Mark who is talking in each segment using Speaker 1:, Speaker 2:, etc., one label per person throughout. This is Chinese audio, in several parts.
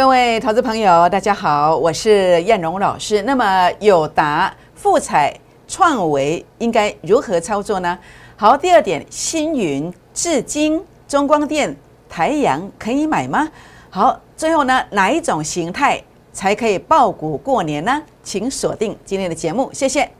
Speaker 1: 各位投资朋友，大家好，我是燕荣老师。那么友达、富彩、创维应该如何操作呢？好，第二点，星云、至金、中光电、台阳可以买吗？好，最后呢，哪一种形态才可以爆股过年呢？请锁定今天的节目，谢谢。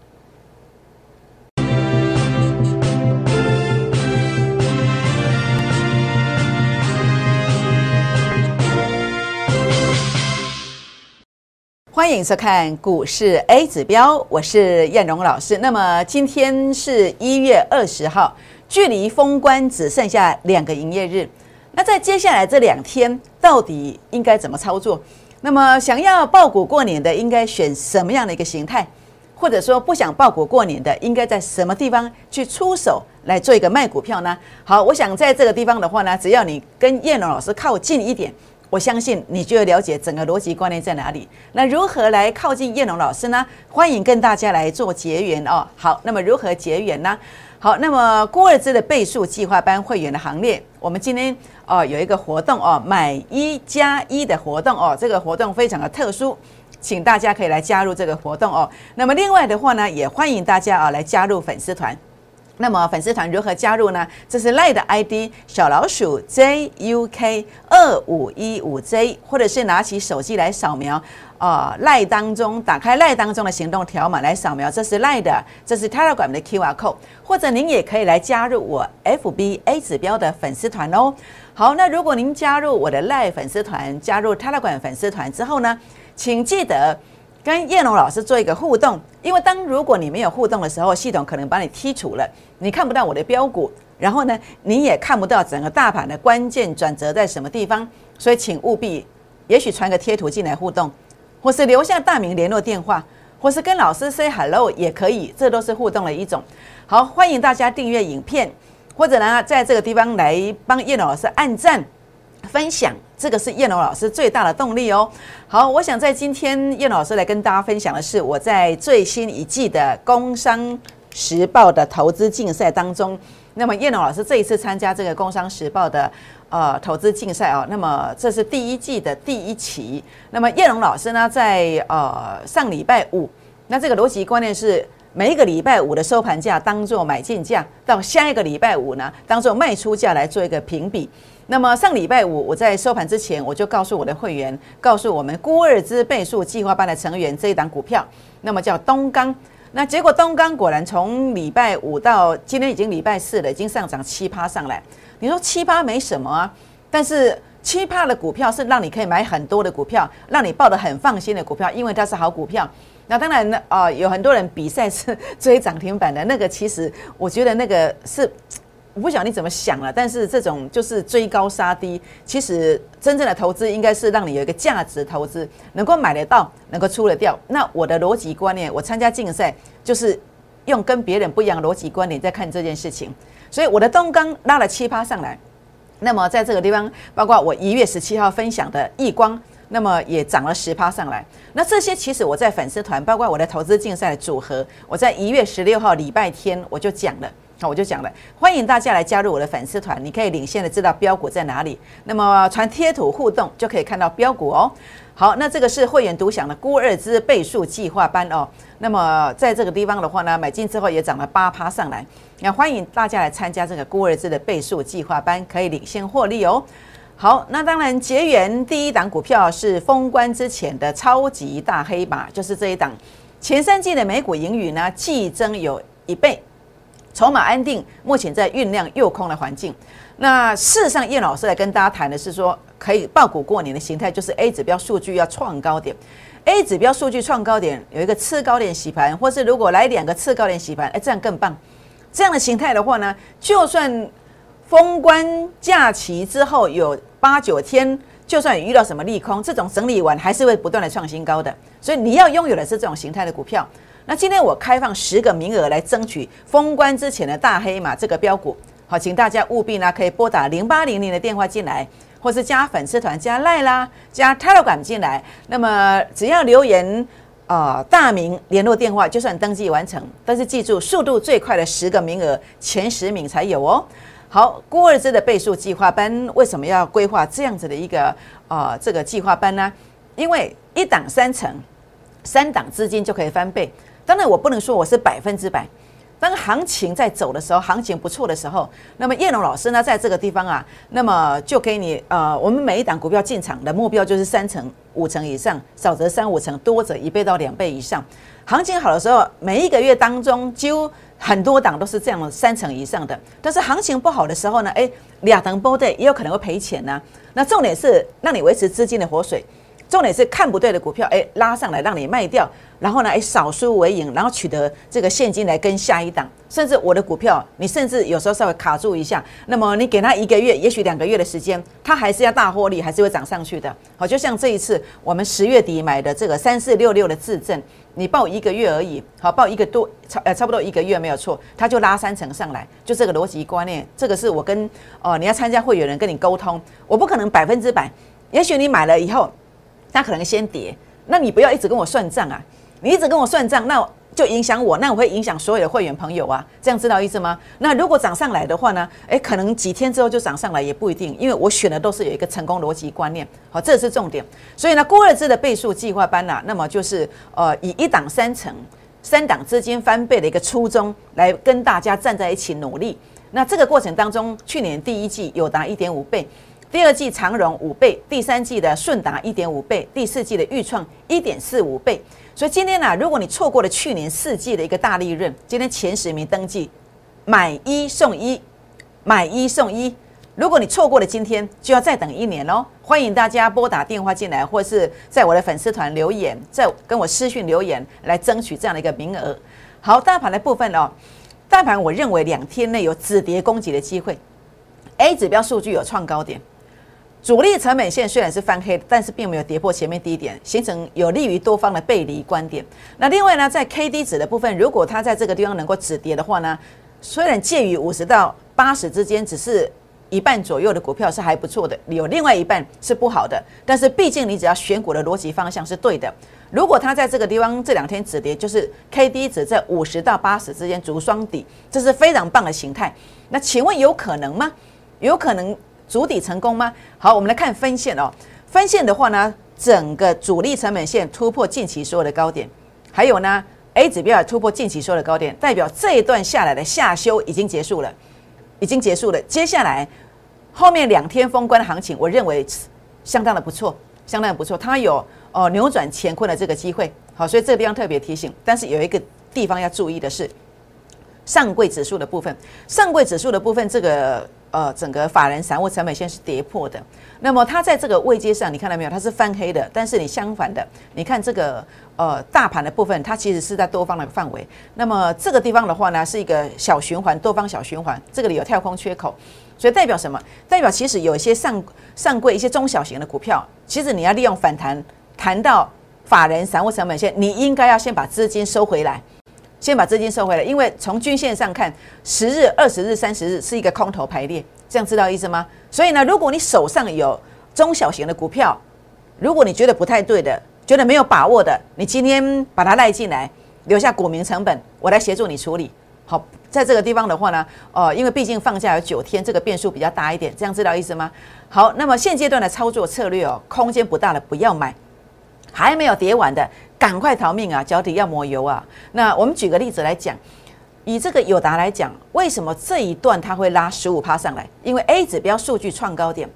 Speaker 1: 欢迎收看股市 A 指标，我是燕荣老师。那么今天是一月二十号，距离封关只剩下两个营业日。那在接下来这两天，到底应该怎么操作？那么想要爆股过年的，应该选什么样的一个形态？或者说不想爆股过年的，应该在什么地方去出手来做一个卖股票呢？好，我想在这个地方的话呢，只要你跟燕荣老师靠近一点。我相信你就会了解整个逻辑观念在哪里。那如何来靠近叶龙老师呢？欢迎跟大家来做结缘哦。好，那么如何结缘呢？好，那么郭二芝的倍数计划班会员的行列，我们今天哦有一个活动哦，买一加一的活动哦，这个活动非常的特殊，请大家可以来加入这个活动哦。那么另外的话呢，也欢迎大家啊来加入粉丝团。那么粉丝团如何加入呢？这是赖的 ID 小老鼠 JUK 二五一五 J，或者是拿起手机来扫描啊赖当中打开赖当中的行动条码来扫描，这是赖的，这是 Telegram 的 QR code，或者您也可以来加入我 FBA 指标的粉丝团哦。好，那如果您加入我的赖粉丝团，加入 Telegram 粉丝团之后呢，请记得。跟叶龙老师做一个互动，因为当如果你没有互动的时候，系统可能把你剔除了，你看不到我的标股，然后呢，你也看不到整个大盘的关键转折在什么地方，所以请务必，也许传个贴图进来互动，或是留下大名联络电话，或是跟老师 say hello 也可以，这都是互动的一种。好，欢迎大家订阅影片，或者呢，在这个地方来帮叶龙老师按赞。分享这个是燕龙老师最大的动力哦。好，我想在今天燕龙老师来跟大家分享的是我在最新一季的《工商时报》的投资竞赛当中，那么燕龙老师这一次参加这个《工商时报》的呃投资竞赛哦，那么这是第一季的第一期。那么燕龙老师呢，在呃上礼拜五，那这个逻辑观念是每一个礼拜五的收盘价当做买进价，到下一个礼拜五呢当做卖出价来做一个评比。那么上礼拜五，我在收盘之前，我就告诉我的会员，告诉我们孤二之倍数计划班的成员这一档股票，那么叫东钢。那结果东钢果然从礼拜五到今天已经礼拜四了，已经上涨七趴上来。你说七趴没什么啊，但是七趴的股票是让你可以买很多的股票，让你抱得很放心的股票，因为它是好股票。那当然呢，啊，有很多人比赛是追涨停板的那个，其实我觉得那个是。我不晓得你怎么想了，但是这种就是追高杀低。其实真正的投资应该是让你有一个价值投资，能够买得到，能够出得掉。那我的逻辑观念，我参加竞赛就是用跟别人不一样的逻辑观点在看这件事情。所以我的东钢拉了七趴上来，那么在这个地方，包括我一月十七号分享的易光，那么也涨了十趴上来。那这些其实我在粉丝团，包括我的投资竞赛的组合，我在一月十六号礼拜天我就讲了。好，我就讲了，欢迎大家来加入我的粉丝团，你可以领先的知道标股在哪里。那么传贴图互动就可以看到标股哦。好，那这个是会员独享的孤二之倍数计划班哦。那么在这个地方的话呢，买进之后也涨了八趴上来。那欢迎大家来参加这个孤二之的倍数计划班，可以领先获利哦。好，那当然结缘第一档股票是封关之前的超级大黑马，就是这一档前三季的美股盈余呢，季增有一倍。筹码安定，目前在酝酿诱空的环境。那事实上，叶老师来跟大家谈的是说，可以爆股过年的形态，就是 A 指标数据要创高点。A 指标数据创高点，有一个次高点洗盘，或是如果来两个次高点洗盘，哎，这样更棒。这样的形态的话呢，就算封关假期之后有八九天，就算遇到什么利空，这种整理完还是会不断的创新高的。所以你要拥有的是这种形态的股票。那今天我开放十个名额来争取封关之前的大黑马这个标股，好，请大家务必呢可以拨打零八零零的电话进来，或是加粉丝团加赖啦，加 Telegram 进来。那么只要留言啊大名联络电话，就算登记完成。但是记住，速度最快的十个名额，前十名才有哦。好，郭二芝的倍数计划班为什么要规划这样子的一个呃这个计划班呢？因为一档三成，三档资金就可以翻倍。当然，我不能说我是百分之百。当行情在走的时候，行情不错的时候，那么叶龙老师呢，在这个地方啊，那么就给你呃，我们每一档股票进场的目标就是三成、五成以上，少则三五成，多则一倍到两倍以上。行情好的时候，每一个月当中，几乎很多档都是这样三成以上的。但是行情不好的时候呢，哎，两档波对也有可能会赔钱呢。那重点是让你维持资金的活水。重点是看不对的股票，哎，拉上来让你卖掉，然后呢，哎，少输为赢，然后取得这个现金来跟下一档。甚至我的股票，你甚至有时候稍微卡住一下，那么你给他一个月，也许两个月的时间，他还是要大获利，还是会涨上去的。好，就像这一次我们十月底买的这个三四六六的自证，你报一个月而已，好，报一个多差呃差不多一个月没有错，它就拉三成上来，就这个逻辑观念，这个是我跟哦你要参加会员人跟你沟通，我不可能百分之百，也许你买了以后。它可能先跌，那你不要一直跟我算账啊！你一直跟我算账，那就影响我，那我会影响所有的会员朋友啊！这样知道意思吗？那如果涨上来的话呢？诶，可能几天之后就涨上来也不一定，因为我选的都是有一个成功逻辑观念，好，这是重点。所以呢，郭二支的倍数计划班呐，那么就是呃以一档三成、三档资金翻倍的一个初衷来跟大家站在一起努力。那这个过程当中，去年第一季有达一点五倍。第二季长荣五倍，第三季的顺达一点五倍，第四季的预创一点四五倍。所以今天呢，如果你错过了去年四季的一个大利润，今天前十名登记买一送一，买一送一。如果你错过了今天，就要再等一年喽。欢迎大家拨打电话进来，或是在我的粉丝团留言，在跟我私讯留言来争取这样的一个名额。好，大盘的部分哦，大盘我认为两天内有止跌攻击的机会，A 指标数据有创高点。主力成本线虽然是翻黑，但是并没有跌破前面低点，形成有利于多方的背离观点。那另外呢，在 K D 值的部分，如果它在这个地方能够止跌的话呢，虽然介于五十到八十之间，只是一半左右的股票是还不错的，有另外一半是不好的。但是毕竟你只要选股的逻辑方向是对的，如果它在这个地方这两天止跌，就是 K D 值在五十到八十之间逐双底，这是非常棒的形态。那请问有可能吗？有可能。足底成功吗？好，我们来看分线哦。分线的话呢，整个主力成本线突破近期所有的高点，还有呢，A 指标也突破近期所有的高点，代表这一段下来的下修已经结束了，已经结束了。接下来后面两天封关的行情，我认为相当的不错，相当的不错，它有哦扭转乾坤的这个机会。好，所以这个地方特别提醒，但是有一个地方要注意的是，上柜指数的部分，上柜指数的部分这个。呃，整个法人散户成本线是跌破的，那么它在这个位阶上，你看到没有？它是翻黑的，但是你相反的，你看这个呃大盘的部分，它其实是在多方的范围。那么这个地方的话呢，是一个小循环，多方小循环，这个里有跳空缺口，所以代表什么？代表其实有一些上上柜一些中小型的股票，其实你要利用反弹谈到法人散户成本线，你应该要先把资金收回来。先把资金收回来，因为从均线上看，十日、二十日、三十日是一个空头排列，这样知道意思吗？所以呢，如果你手上有中小型的股票，如果你觉得不太对的，觉得没有把握的，你今天把它赖进来，留下股民成本，我来协助你处理。好，在这个地方的话呢，哦，因为毕竟放假有九天，这个变数比较大一点，这样知道意思吗？好，那么现阶段的操作策略哦，空间不大的不要买，还没有跌完的。赶快逃命啊！脚底要抹油啊！那我们举个例子来讲，以这个友达来讲，为什么这一段它会拉十五趴上来？因为 A 指标数据创高点，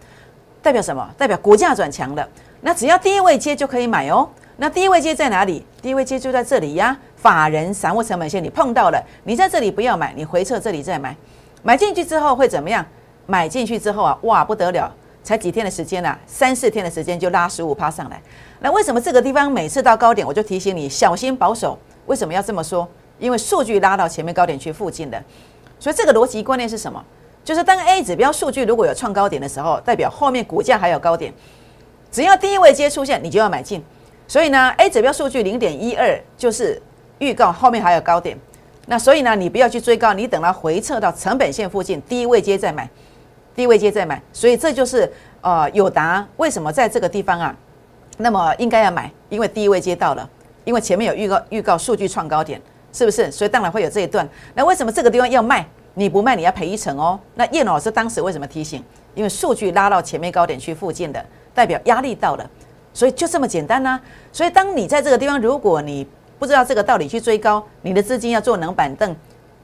Speaker 1: 代表什么？代表股价转强了。那只要第一位接就可以买哦。那第一位接在哪里？第一位接就在这里呀。法人散户成本线你碰到了，你在这里不要买，你回撤这里再买。买进去之后会怎么样？买进去之后啊，哇不得了！才几天的时间啊，三四天的时间就拉十五趴上来。那为什么这个地方每次到高点，我就提醒你小心保守？为什么要这么说？因为数据拉到前面高点区附近的，所以这个逻辑观念是什么？就是当 A 指标数据如果有创高点的时候，代表后面股价还有高点，只要第一位接出现，你就要买进。所以呢，A 指标数据零点一二就是预告后面还有高点。那所以呢，你不要去追高，你等它回撤到成本线附近，第一位接再买。低位接再买，所以这就是呃友达为什么在这个地方啊，那么应该要买，因为低位接到了，因为前面有预告预告数据创高点，是不是？所以当然会有这一段。那为什么这个地方要卖？你不卖你要赔一成哦。那叶老师当时为什么提醒？因为数据拉到前面高点区附近的，代表压力到了，所以就这么简单呐。所以当你在这个地方，如果你不知道这个道理去追高，你的资金要做冷板凳，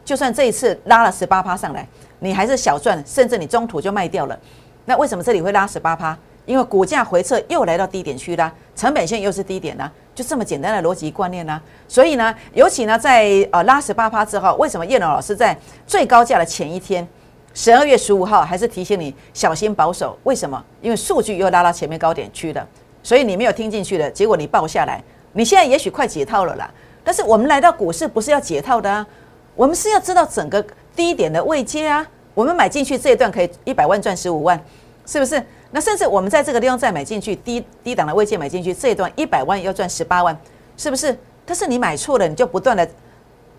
Speaker 1: 就算这一次拉了十八趴上来，你还是小赚，甚至你中途就卖掉了。那为什么这里会拉十八趴？因为股价回撤又来到低点区啦，成本线又是低点啦，就这么简单的逻辑观念啦。所以呢，尤其呢在呃拉十八趴之后，为什么叶龙老师在最高价的前一天，十二月十五号还是提醒你小心保守？为什么？因为数据又拉到前面高点区了，所以你没有听进去的结果，你报下来。你现在也许快解套了啦，但是我们来到股市不是要解套的啊，我们是要知道整个低点的位阶啊。我们买进去这一段可以一百万赚十五万，是不是？那甚至我们在这个地方再买进去低低档的位阶买进去这一段一百万要赚十八万，是不是？但是你买错了，你就不断的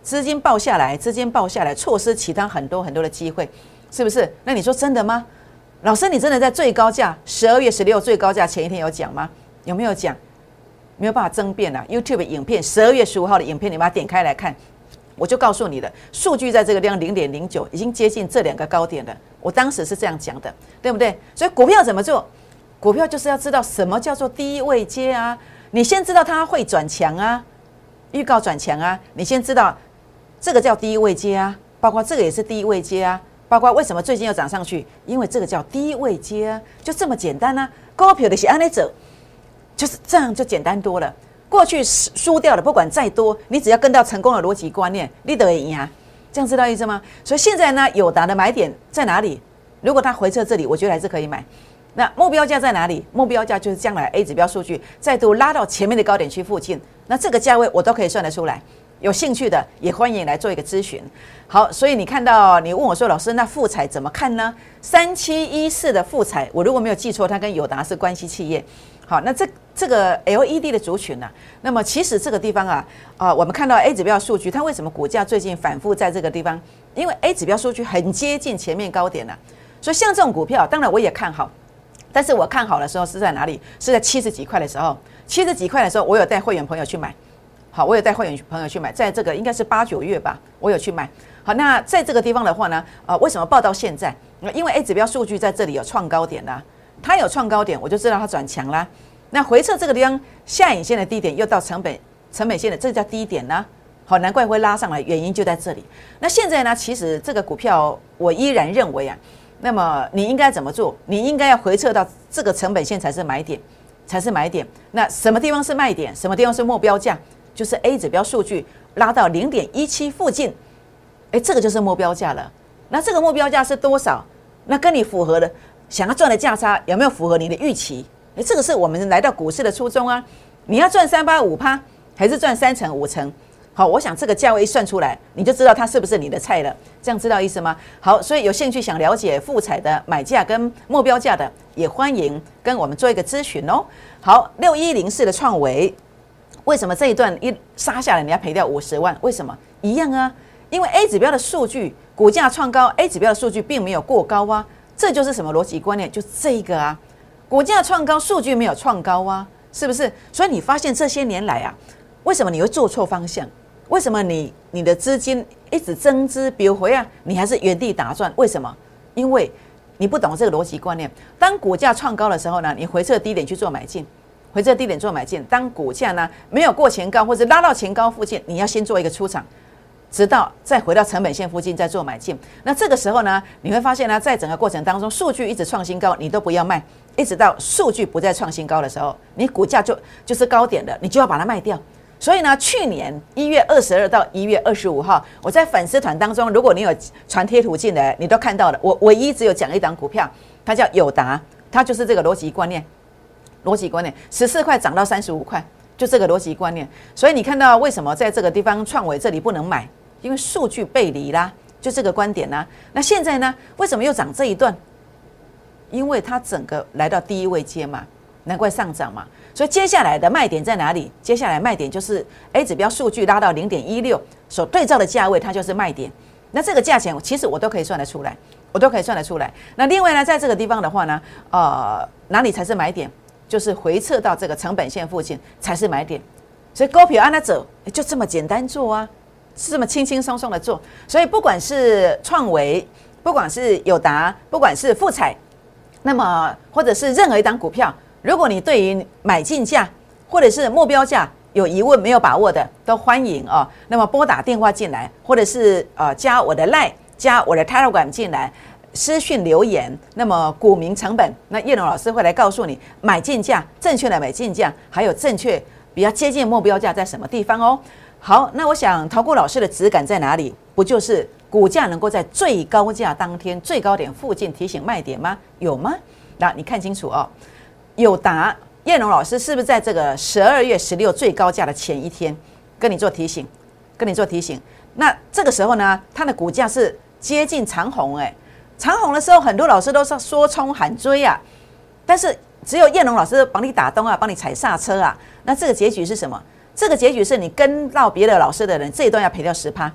Speaker 1: 资金爆下来，资金爆下来，错失其他很多很多的机会，是不是？那你说真的吗？老师，你真的在最高价十二月十六最高价前一天有讲吗？有没有讲？没有办法争辩了。YouTube 影片十二月十五号的影片，你把它点开来看，我就告诉你了数据在这个地方零点零九，已经接近这两个高点了。我当时是这样讲的，对不对？所以股票怎么做？股票就是要知道什么叫做低位接啊！你先知道它会转强啊，预告转强啊，你先知道这个叫低位接啊，包括这个也是低位接啊，包括为什么最近要涨上去？因为这个叫低位接啊，就这么简单啊！股票的是按那走。就是这样，就简单多了。过去输掉了，不管再多，你只要跟到成功的逻辑观念，你得赢啊。这样知道意思吗？所以现在呢，友达的买点在哪里？如果它回撤这里，我觉得还是可以买。那目标价在哪里？目标价就是将来 A 指标数据再度拉到前面的高点区附近，那这个价位我都可以算得出来。有兴趣的也欢迎来做一个咨询。好，所以你看到你问我说，老师，那富彩怎么看呢？三七一四的富彩，我如果没有记错，它跟友达是关系企业。好，那这这个 LED 的族群呢？那么其实这个地方啊，啊，我们看到 A 指标数据，它为什么股价最近反复在这个地方？因为 A 指标数据很接近前面高点了，所以像这种股票，当然我也看好，但是我看好的时候是在哪里？是在七十几块的时候，七十几块的时候，我有带会员朋友去买。好，我有带会员朋友去买，在这个应该是八九月吧，我有去买。好，那在这个地方的话呢，啊，为什么报到现在？因为 A 指标数据在这里有创高点啦。它有创高点，我就知道它转强啦。那回撤这个地方下影线的低点又到成本成本线的，这叫低点呢。好，难怪会拉上来，原因就在这里。那现在呢，其实这个股票我依然认为啊，那么你应该怎么做？你应该要回撤到这个成本线才是买点，才是买点。那什么地方是卖点？什么地方是目标价？就是 A 指标数据拉到零点一七附近，哎，这个就是目标价了。那这个目标价是多少？那跟你符合的。想要赚的价差有没有符合你的预期？诶，这个是我们来到股市的初衷啊！你要赚三八五趴，还是赚三成五成？好，我想这个价位一算出来，你就知道它是不是你的菜了。这样知道意思吗？好，所以有兴趣想了解富彩的买价跟目标价的，也欢迎跟我们做一个咨询哦。好，六一零四的创维，为什么这一段一杀下来你要赔掉五十万？为什么？一样啊，因为 A 指标的数据股价创高，A 指标的数据并没有过高啊。这就是什么逻辑观念？就这个啊，股价创高，数据没有创高啊，是不是？所以你发现这些年来啊，为什么你会做错方向？为什么你你的资金一直增资，比如回啊，你还是原地打转？为什么？因为你不懂这个逻辑观念。当股价创高的时候呢，你回撤低点去做买进，回撤低点做买进。当股价呢没有过前高或者拉到前高附近，你要先做一个出场。直到再回到成本线附近再做买进，那这个时候呢，你会发现呢，在整个过程当中，数据一直创新高，你都不要卖，一直到数据不再创新高的时候，你股价就就是高点的，你就要把它卖掉。所以呢，去年一月二十二到一月二十五号，我在粉丝团当中，如果你有传贴图进来，你都看到了，我唯一只有讲一档股票，它叫友达，它就是这个逻辑观念，逻辑观念，十四块涨到三十五块，就这个逻辑观念。所以你看到为什么在这个地方创维这里不能买？因为数据背离啦，就这个观点呢。那现在呢，为什么又涨这一段？因为它整个来到第一位阶嘛，难怪上涨嘛。所以接下来的卖点在哪里？接下来卖点就是 A 指标数据拉到零点一六所对照的价位，它就是卖点。那这个价钱其实我都可以算得出来，我都可以算得出来。那另外呢，在这个地方的话呢，呃，哪里才是买点？就是回撤到这个成本线附近才是买点。所以高票按它走，就这么简单做啊。是这么轻轻松松的做。所以不管是创维，不管是友达，不管是富彩，那么或者是任何一档股票，如果你对于买进价或者是目标价有疑问、没有把握的，都欢迎哦。那么拨打电话进来，或者是呃加我的 Line，加我的 Telegram 进来。私讯留言，那么股民成本，那叶龙老师会来告诉你买进价正确的买进价，还有正确比较接近目标价在什么地方哦。好，那我想陶顾老师的质感在哪里？不就是股价能够在最高价当天最高点附近提醒卖点吗？有吗？那你看清楚哦。有答，燕龙老师是不是在这个十二月十六最高价的前一天跟你做提醒，跟你做提醒？那这个时候呢，它的股价是接近长虹哎。长虹的时候，很多老师都是说冲喊追啊，但是只有燕龙老师帮你打灯啊，帮你踩刹车啊。那这个结局是什么？这个结局是你跟到别的老师的人，这一段要赔掉十趴。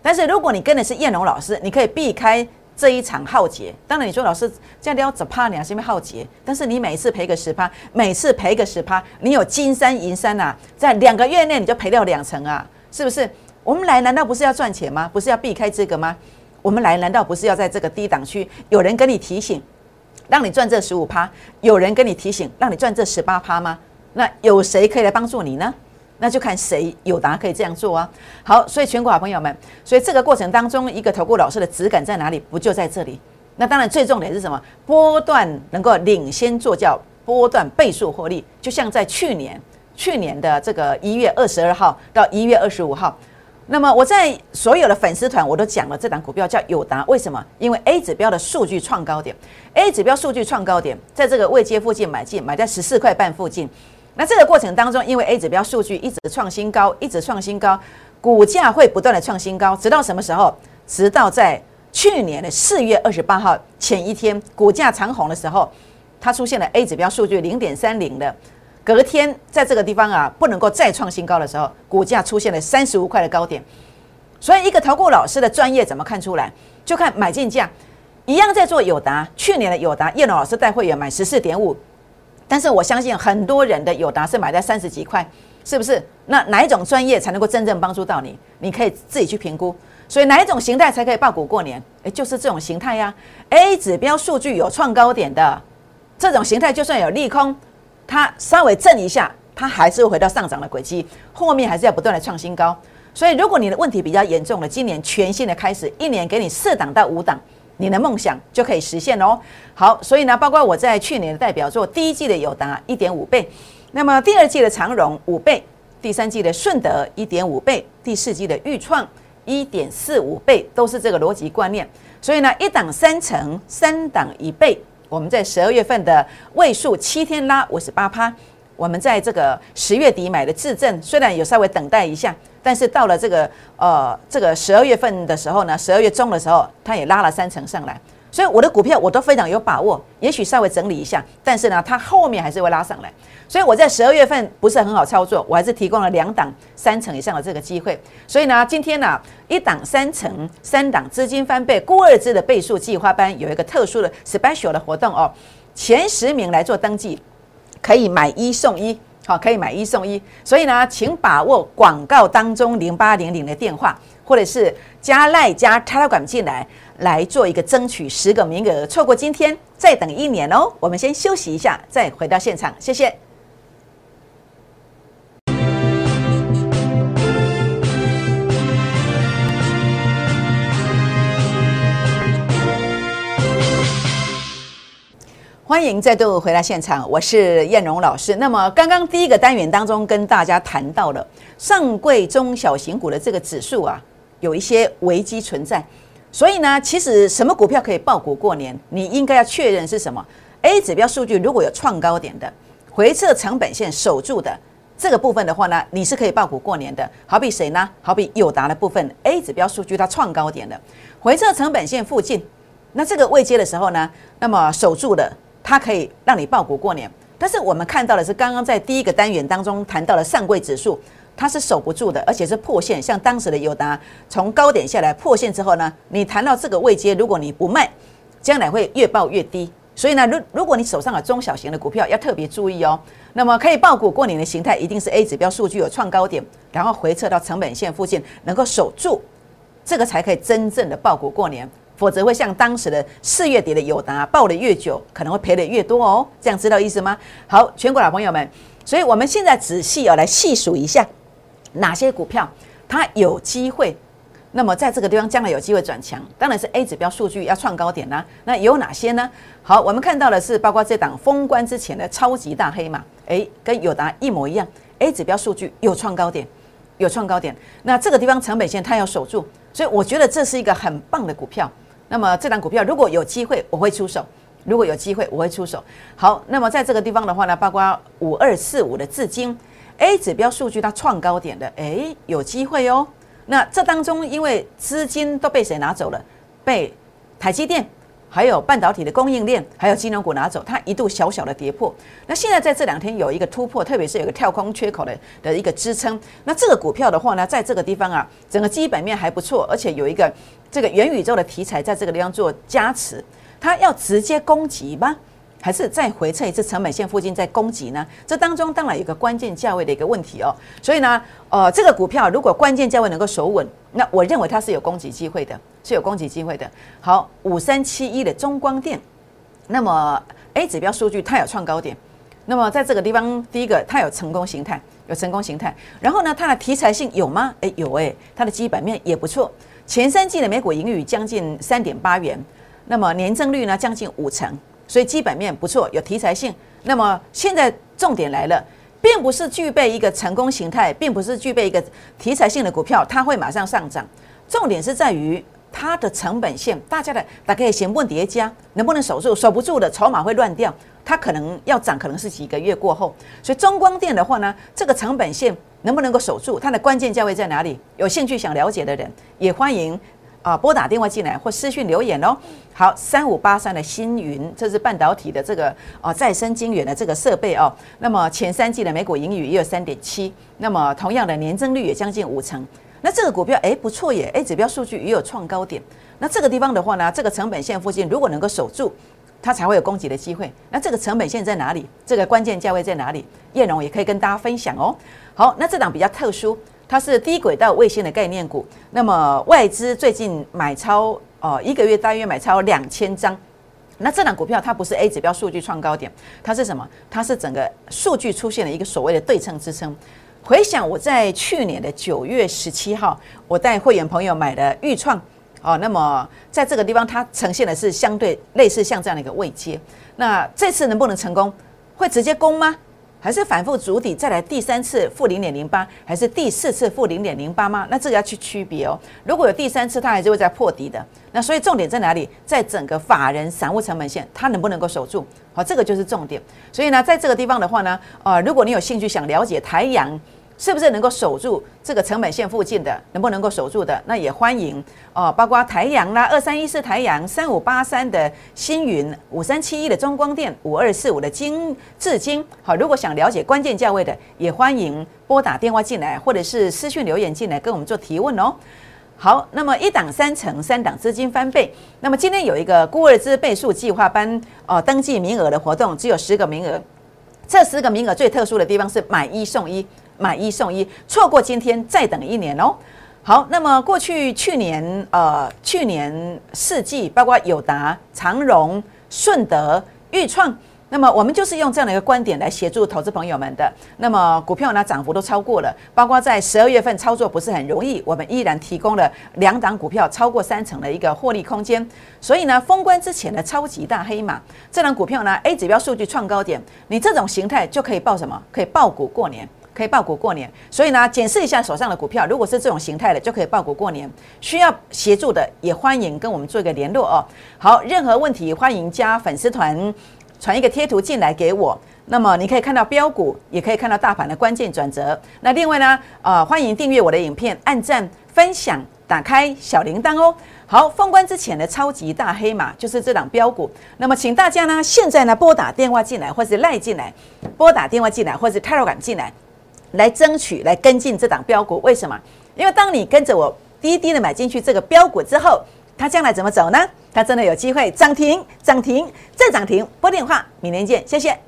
Speaker 1: 但是如果你跟的是燕龙老师，你可以避开这一场浩劫。当然你说老师这样要只怕你啊？是因为浩劫。但是你每次赔个十趴，每次赔个十趴，你有金山银山呐，在两个月内你就赔掉两成啊，是不是？我们来难道不是要赚钱吗？不是要避开这个吗？我们来难道不是要在这个低档区？有人跟你提醒，让你赚这十五趴；有人跟你提醒，让你赚这十八趴吗？那有谁可以来帮助你呢？那就看谁有答可以这样做啊！好，所以全国好朋友们，所以这个过程当中，一个投顾老师的质感在哪里？不就在这里？那当然最重点是什么？波段能够领先做叫波段倍数获利，就像在去年去年的这个一月二十二号到一月二十五号。那么我在所有的粉丝团我都讲了，这档股票叫友达，为什么？因为 A 指标的数据创高点，A 指标数据创高点，在这个位阶附近买进，买在十四块半附近。那这个过程当中，因为 A 指标数据一直创新高，一直创新高，股价会不断的创新高，直到什么时候？直到在去年的四月二十八号前一天，股价长红的时候，它出现了 A 指标数据零点三零的。隔天在这个地方啊，不能够再创新高的时候，股价出现了三十五块的高点。所以，一个投顾老师的专业怎么看出来？就看买进价，一样在做友达。去年的友达，叶龙老师带会员买十四点五，但是我相信很多人的友达是买在三十几块，是不是？那哪一种专业才能够真正帮助到你？你可以自己去评估。所以，哪一种形态才可以爆股过年？诶，就是这种形态呀。A 指标数据有创高点的这种形态，就算有利空。它稍微震一下，它还是会回到上涨的轨迹，后面还是要不断的创新高。所以，如果你的问题比较严重了，今年全新的开始，一年给你四档到五档，你的梦想就可以实现哦。好，所以呢，包括我在去年的代表作，第一季的友达一点五倍，那么第二季的长荣五倍，第三季的顺德一点五倍，第四季的豫创一点四五倍，都是这个逻辑观念。所以呢，一档三成，三档一倍。我们在十二月份的位数七天拉五十八趴，我们在这个十月底买的自证，虽然有稍微等待一下，但是到了这个呃这个十二月份的时候呢，十二月中的时候，它也拉了三成上来，所以我的股票我都非常有把握，也许稍微整理一下，但是呢，它后面还是会拉上来。所以我在十二月份不是很好操作，我还是提供了两档三成以上的这个机会。所以呢，今天呢，一档三成，三档资金翻倍，估二支的倍数计划班有一个特殊的 special 的活动哦，前十名来做登记，可以买一送一，好，可以买一送一。所以呢，请把握广告当中零八零零的电话，或者是加赖加插拉管进来。来做一个争取十个名额，错过今天再等一年哦。我们先休息一下，再回到现场，谢谢。欢迎再度回到现场，我是燕荣老师。那么刚刚第一个单元当中跟大家谈到了上柜中小型股的这个指数啊，有一些危机存在。所以呢，其实什么股票可以爆股过年？你应该要确认是什么？A 指标数据如果有创高点的，回撤成本线守住的这个部分的话呢，你是可以爆股过年的。好比谁呢？好比友达的部分，A 指标数据它创高点的，回撤成本线附近，那这个未接的时候呢，那么守住的，它可以让你爆股过年。但是我们看到的是，刚刚在第一个单元当中谈到了上柜指数。它是守不住的，而且是破线。像当时的友达从高点下来破线之后呢，你谈到这个位阶，如果你不卖，将来会越爆越低，所以呢，如如果你手上有中小型的股票，要特别注意哦。那么可以爆股过年的形态，一定是 A 指标数据有创高点，然后回撤到成本线附近，能够守住，这个才可以真正的爆股过年。否则会像当时的四月底的友达，爆的越久，可能会赔的越多哦。这样知道意思吗？好，全国老朋友们，所以我们现在仔细要来细数一下，哪些股票它有机会。那么在这个地方将来有机会转强，当然是 A 指标数据要创高点啦。那有哪些呢？好，我们看到的是包括这档封关之前的超级大黑马，诶，跟友达一模一样，A 指标数据有创高点，有创高点。那这个地方成本线它要守住，所以我觉得这是一个很棒的股票。那么这档股票如果有机会，我会出手。如果有机会，我会出手。好，那么在这个地方的话呢，包括五二四五的至今 A 指标数据它创高点的，诶，有机会哦。那这当中，因为资金都被谁拿走了？被台积电，还有半导体的供应链，还有金融股拿走，它一度小小的跌破。那现在在这两天有一个突破，特别是有个跳空缺口的的一个支撑。那这个股票的话呢，在这个地方啊，整个基本面还不错，而且有一个这个元宇宙的题材在这个地方做加持，它要直接攻击吗？还是再回测一次成本线附近再攻击呢？这当中当然有个关键价位的一个问题哦。所以呢，呃，这个股票如果关键价位能够守稳，那我认为它是有攻击机会的，是有攻击机会的。好，五三七一的中光电，那么 A 指标数据它有创高点，那么在这个地方，第一个它有成功形态，有成功形态。然后呢，它的题材性有吗？诶，有诶，它的基本面也不错。前三季的每股盈余将近三点八元，那么年增率呢将近五成。所以基本面不错，有题材性。那么现在重点来了，并不是具备一个成功形态，并不是具备一个题材性的股票，它会马上上涨。重点是在于它的成本线，大家的大概先问叠加能不能守住，守不住的筹码会乱掉，它可能要涨，可能是几个月过后。所以中光电的话呢，这个成本线能不能够守住，它的关键价位在哪里？有兴趣想了解的人，也欢迎。啊，拨打电话进来或私讯留言哦。好，三五八三的星云，这是半导体的这个啊再生晶圆的这个设备哦。那么前三季的每股盈余也有三点七，那么同样的年增率也将近五成。那这个股票哎不错耶，哎指标数据也有创高点。那这个地方的话呢，这个成本线附近如果能够守住，它才会有攻击的机会。那这个成本线在哪里？这个关键价位在哪里？叶龙也可以跟大家分享哦。好，那这档比较特殊。它是低轨道卫星的概念股，那么外资最近买超哦，一个月大约买超两千张。那这档股票它不是 A 指标数据创高点，它是什么？它是整个数据出现了一个所谓的对称支撑。回想我在去年的九月十七号，我带会员朋友买的预创哦，那么在这个地方它呈现的是相对类似像这样的一个位阶。那这次能不能成功？会直接攻吗？还是反复筑底，再来第三次负零点零八，还是第四次负零点零八吗？那这个要去区别哦。如果有第三次，它还是会再破底的。那所以重点在哪里？在整个法人散户成本线，它能不能够守住？好，这个就是重点。所以呢，在这个地方的话呢，呃，如果你有兴趣想了解台阳。是不是能够守住这个成本线附近的？能不能够守住的？那也欢迎哦，包括台阳啦，二三一四台阳，三五八三的星云，五三七一的中光电，五二四五的金至金。好，如果想了解关键价位的，也欢迎拨打电话进来，或者是私讯留言进来跟我们做提问哦。好，那么一档三成，三档资金翻倍。那么今天有一个孤儿资倍数计划班哦，登记名额的活动只有十个名额，这十个名额最特殊的地方是买一送一。买一送一，错过今天再等一年哦。好，那么过去去年呃，去年四季，包括友达、长荣、顺德、裕创，那么我们就是用这样的一个观点来协助投资朋友们的。那么股票呢，涨幅都超过了，包括在十二月份操作不是很容易，我们依然提供了两档股票超过三成的一个获利空间。所以呢，封关之前的超级大黑马这档股票呢，A 指标数据创高点，你这种形态就可以报什么？可以报股过年。可以报股过年，所以呢，检视一下手上的股票，如果是这种形态的，就可以报股过年。需要协助的，也欢迎跟我们做一个联络哦。好，任何问题欢迎加粉丝团，传一个贴图进来给我。那么你可以看到标股，也可以看到大盘的关键转折。那另外呢，呃，欢迎订阅我的影片，按赞、分享、打开小铃铛哦。好，封关之前的超级大黑马就是这档标股。那么，请大家呢，现在呢拨打电话进来，或是赖进来，拨打电话进来，或是泰罗感进来。来争取来跟进这档标股，为什么？因为当你跟着我滴滴的买进去这个标股之后，它将来怎么走呢？它真的有机会涨停、涨停再涨停。拨电话，明天见，谢谢。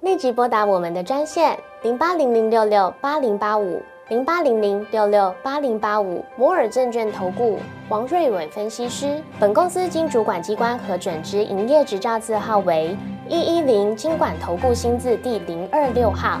Speaker 2: 立即拨打我们的专线零八零零六六八零八五零八零零六六八零八五摩尔证券投顾王瑞伟分析师。本公司经主管机关核准之营业执照字号为一一零金管投顾新字第零二六号。